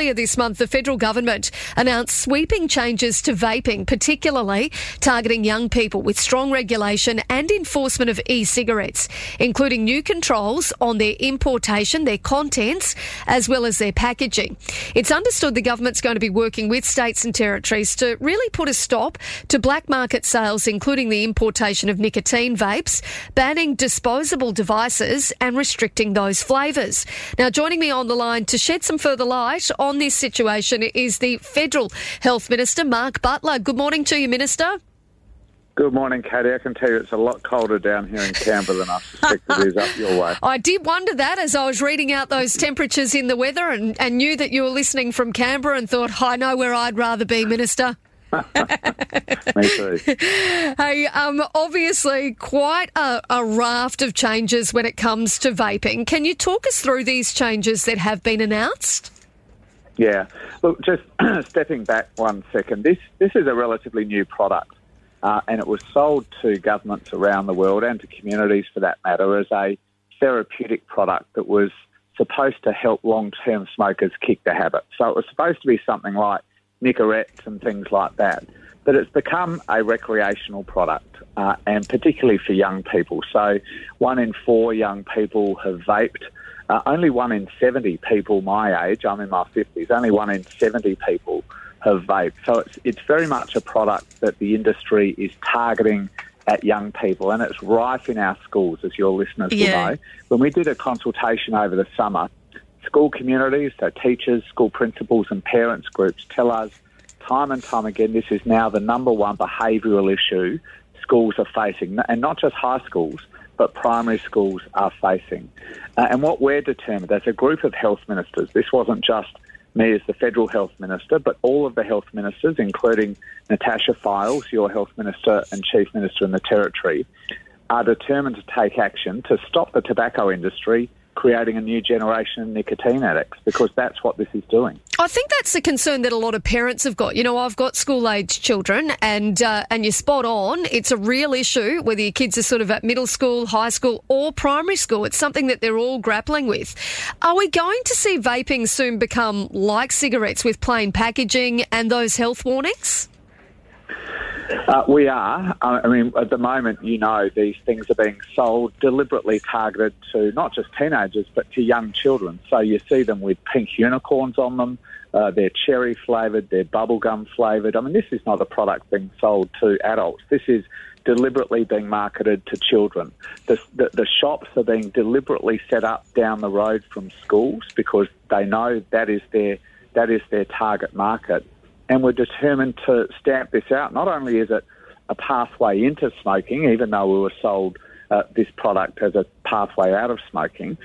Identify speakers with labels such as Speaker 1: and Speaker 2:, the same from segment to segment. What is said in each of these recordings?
Speaker 1: earlier this month, the federal government announced sweeping changes to vaping, particularly targeting young people with strong regulation and enforcement of e-cigarettes, including new controls on their importation, their contents, as well as their packaging. It's understood the government's going to be working with states and territories to really put a stop to black market sales, including the importation of nicotine vapes, banning disposable devices and restricting those flavours. Now, joining me on the line to shed some further light on this situation is the Federal Health Minister, Mark Butler. Good morning to you, Minister.
Speaker 2: Good morning, Katie. I can tell you it's a lot colder down here in Canberra than I suspect it is up your way.
Speaker 1: I did wonder that as I was reading out those temperatures in the weather and, and knew that you were listening from Canberra and thought, I know where I'd rather be, Minister.
Speaker 2: Me too.
Speaker 1: Hey, um, obviously, quite a, a raft of changes when it comes to vaping. Can you talk us through these changes that have been announced?
Speaker 2: Yeah. Look, just stepping back one second, this, this is a relatively new product. Uh, and it was sold to governments around the world and to communities for that matter as a therapeutic product that was supposed to help long term smokers kick the habit. So it was supposed to be something like Nicorettes and things like that. But it's become a recreational product, uh, and particularly for young people. So one in four young people have vaped. Uh, only one in 70 people my age, I'm in my 50s, only one in 70 people have vaped. So it's, it's very much a product that the industry is targeting at young people, and it's rife in our schools, as your listeners
Speaker 1: Yeah.
Speaker 2: will know. When we did a consultation over the summer, school communities, so teachers, school principals, and parents groups tell us time and time again this is now the number one behavioural issue schools are facing, and not just high schools, but primary schools are facing. Uh, and what we're determined as a group of health ministers, this wasn't just me as the federal health minister, but all of the health ministers, including Natasha Fyles, your health minister and chief minister in the territory, are determined to take action to stop the tobacco industry creating a new generation of nicotine addicts because that's what this is doing.
Speaker 1: I think that's the concern that a lot of parents have got. You know, I've got school-age children, and uh, and you're spot on. It's a real issue whether your kids are sort of at middle school, high school, or primary school. It's something that they're all grappling with. Are we going to see vaping soon become like cigarettes with plain packaging and those health warnings?
Speaker 2: Uh, we are. Uh, I mean, at the moment, you know, these things are being sold deliberately targeted to not just teenagers, but to young children. So you see them with pink unicorns on them. Uh, they're cherry flavoured, they're bubblegum flavoured. I mean, this is not a product being sold to adults. This is deliberately being marketed to children. The, the, the shops are being deliberately set up down the road from schools because they know that is their that is their target market and we're determined to stamp this out. Not only is it a pathway into smoking, even though we were sold uh, this product as a pathway out of smoking,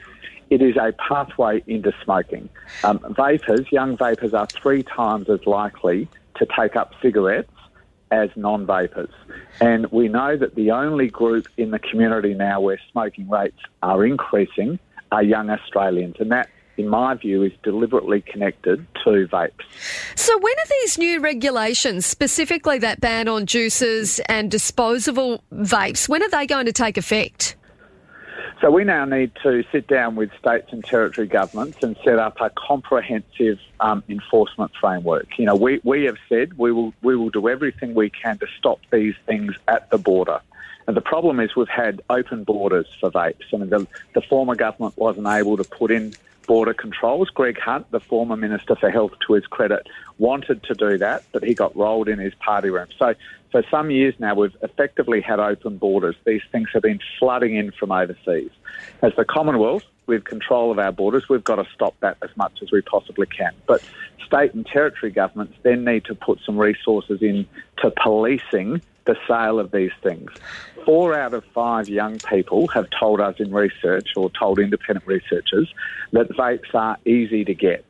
Speaker 2: it is a pathway into smoking. Um, vapors, young vapors, are three times as likely to take up cigarettes as non vapors. And we know that the only group in the community now where smoking rates are increasing are young Australians. And that, in my view, is deliberately connected to vapes.
Speaker 1: So, when are these new regulations, specifically that ban on juices and disposable vapes, when are they going to take effect?
Speaker 2: So we now need to sit down with states and territory governments and set up a comprehensive um, enforcement framework. You know, we, we have said we will we will do everything we can to stop these things at the border. And the problem is we've had open borders for vapes. I mean, the, the former government wasn't able to put in border controls. Greg Hunt, the former Minister for Health, to his credit, wanted to do that, but he got rolled in his party room. So for some years now, we've effectively had open borders. These things have been flooding in from overseas. As the Commonwealth, with control of our borders, we've got to stop that as much as we possibly can. But state and territory governments then need to put some resources in to policing the sale of these things. Four out of five young people have told us in research or told independent researchers that vapes are easy to get.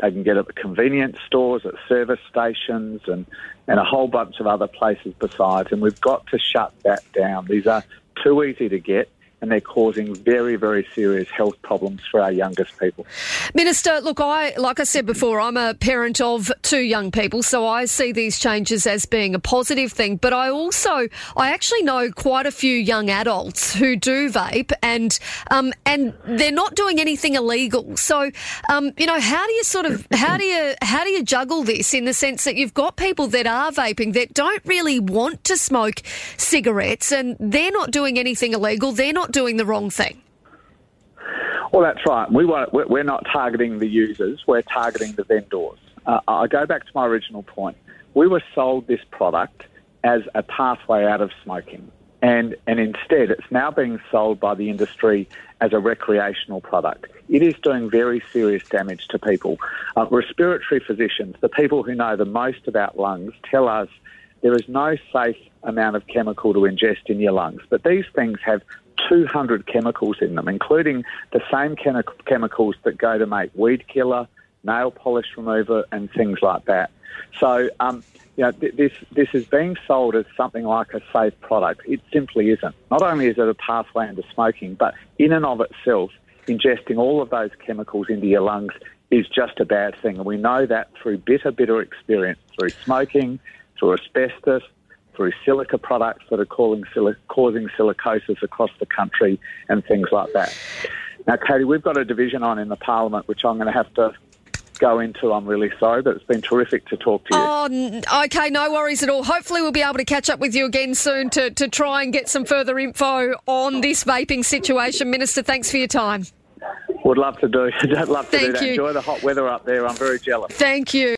Speaker 2: They can get at the convenience stores, at service stations, and, and a whole bunch of other places besides. And we've got to shut that down. These are too easy to get. And they're causing very, very serious health problems for our youngest people.
Speaker 1: Minister, look, I like I said before, I'm a parent of two young people, so I see these changes as being a positive thing. But I also, I actually know quite a few young adults who do vape, and um, and they're not doing anything illegal. So, um, you know, how do you sort of how do you how do you juggle this in the sense that you've got people that are vaping that don't really want to smoke cigarettes, and they're not doing anything illegal. They're not doing the wrong thing.
Speaker 2: Well, that's right. We won't, we're not targeting the users, we're targeting the vendors. Uh, I go back to my original point. We were sold this product as a pathway out of smoking. And, and instead, it's now being sold by the industry as a recreational product. It is doing very serious damage to people. Uh, respiratory physicians, the people who know the most about lungs, tell us there is no safe amount of chemical to ingest in your lungs. But these things have 200 chemicals in them, including the same chemi- chemicals that go to make weed killer, nail polish remover, and things like that. So, um, you know, th- this this is being sold as something like a safe product. It simply isn't. Not only is it a pathway into smoking, but in and of itself, ingesting all of those chemicals into your lungs is just a bad thing. And we know that through bitter, bitter experience, through smoking, through asbestos, through silica products that are causing, causing silicosis across the country and things like that. Now, Katie, we've got a division on in the Parliament, which I'm going to have to go into. I'm really sorry, but it's been terrific to talk to you.
Speaker 1: Oh, okay, no worries at all. Hopefully, we'll be able to catch up with you again soon to, to try and get some further info on this vaping situation. Minister, thanks for your time.
Speaker 2: Would love to do. love to
Speaker 1: Thank
Speaker 2: do that.
Speaker 1: You.
Speaker 2: Enjoy the hot weather up there. I'm very jealous.
Speaker 1: Thank you.